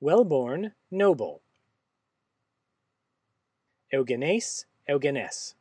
well born, noble. Eugenes, eugenes